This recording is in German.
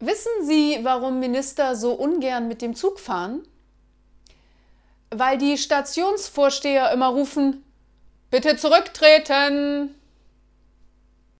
Wissen Sie, warum Minister so ungern mit dem Zug fahren? Weil die Stationsvorsteher immer rufen, bitte zurücktreten.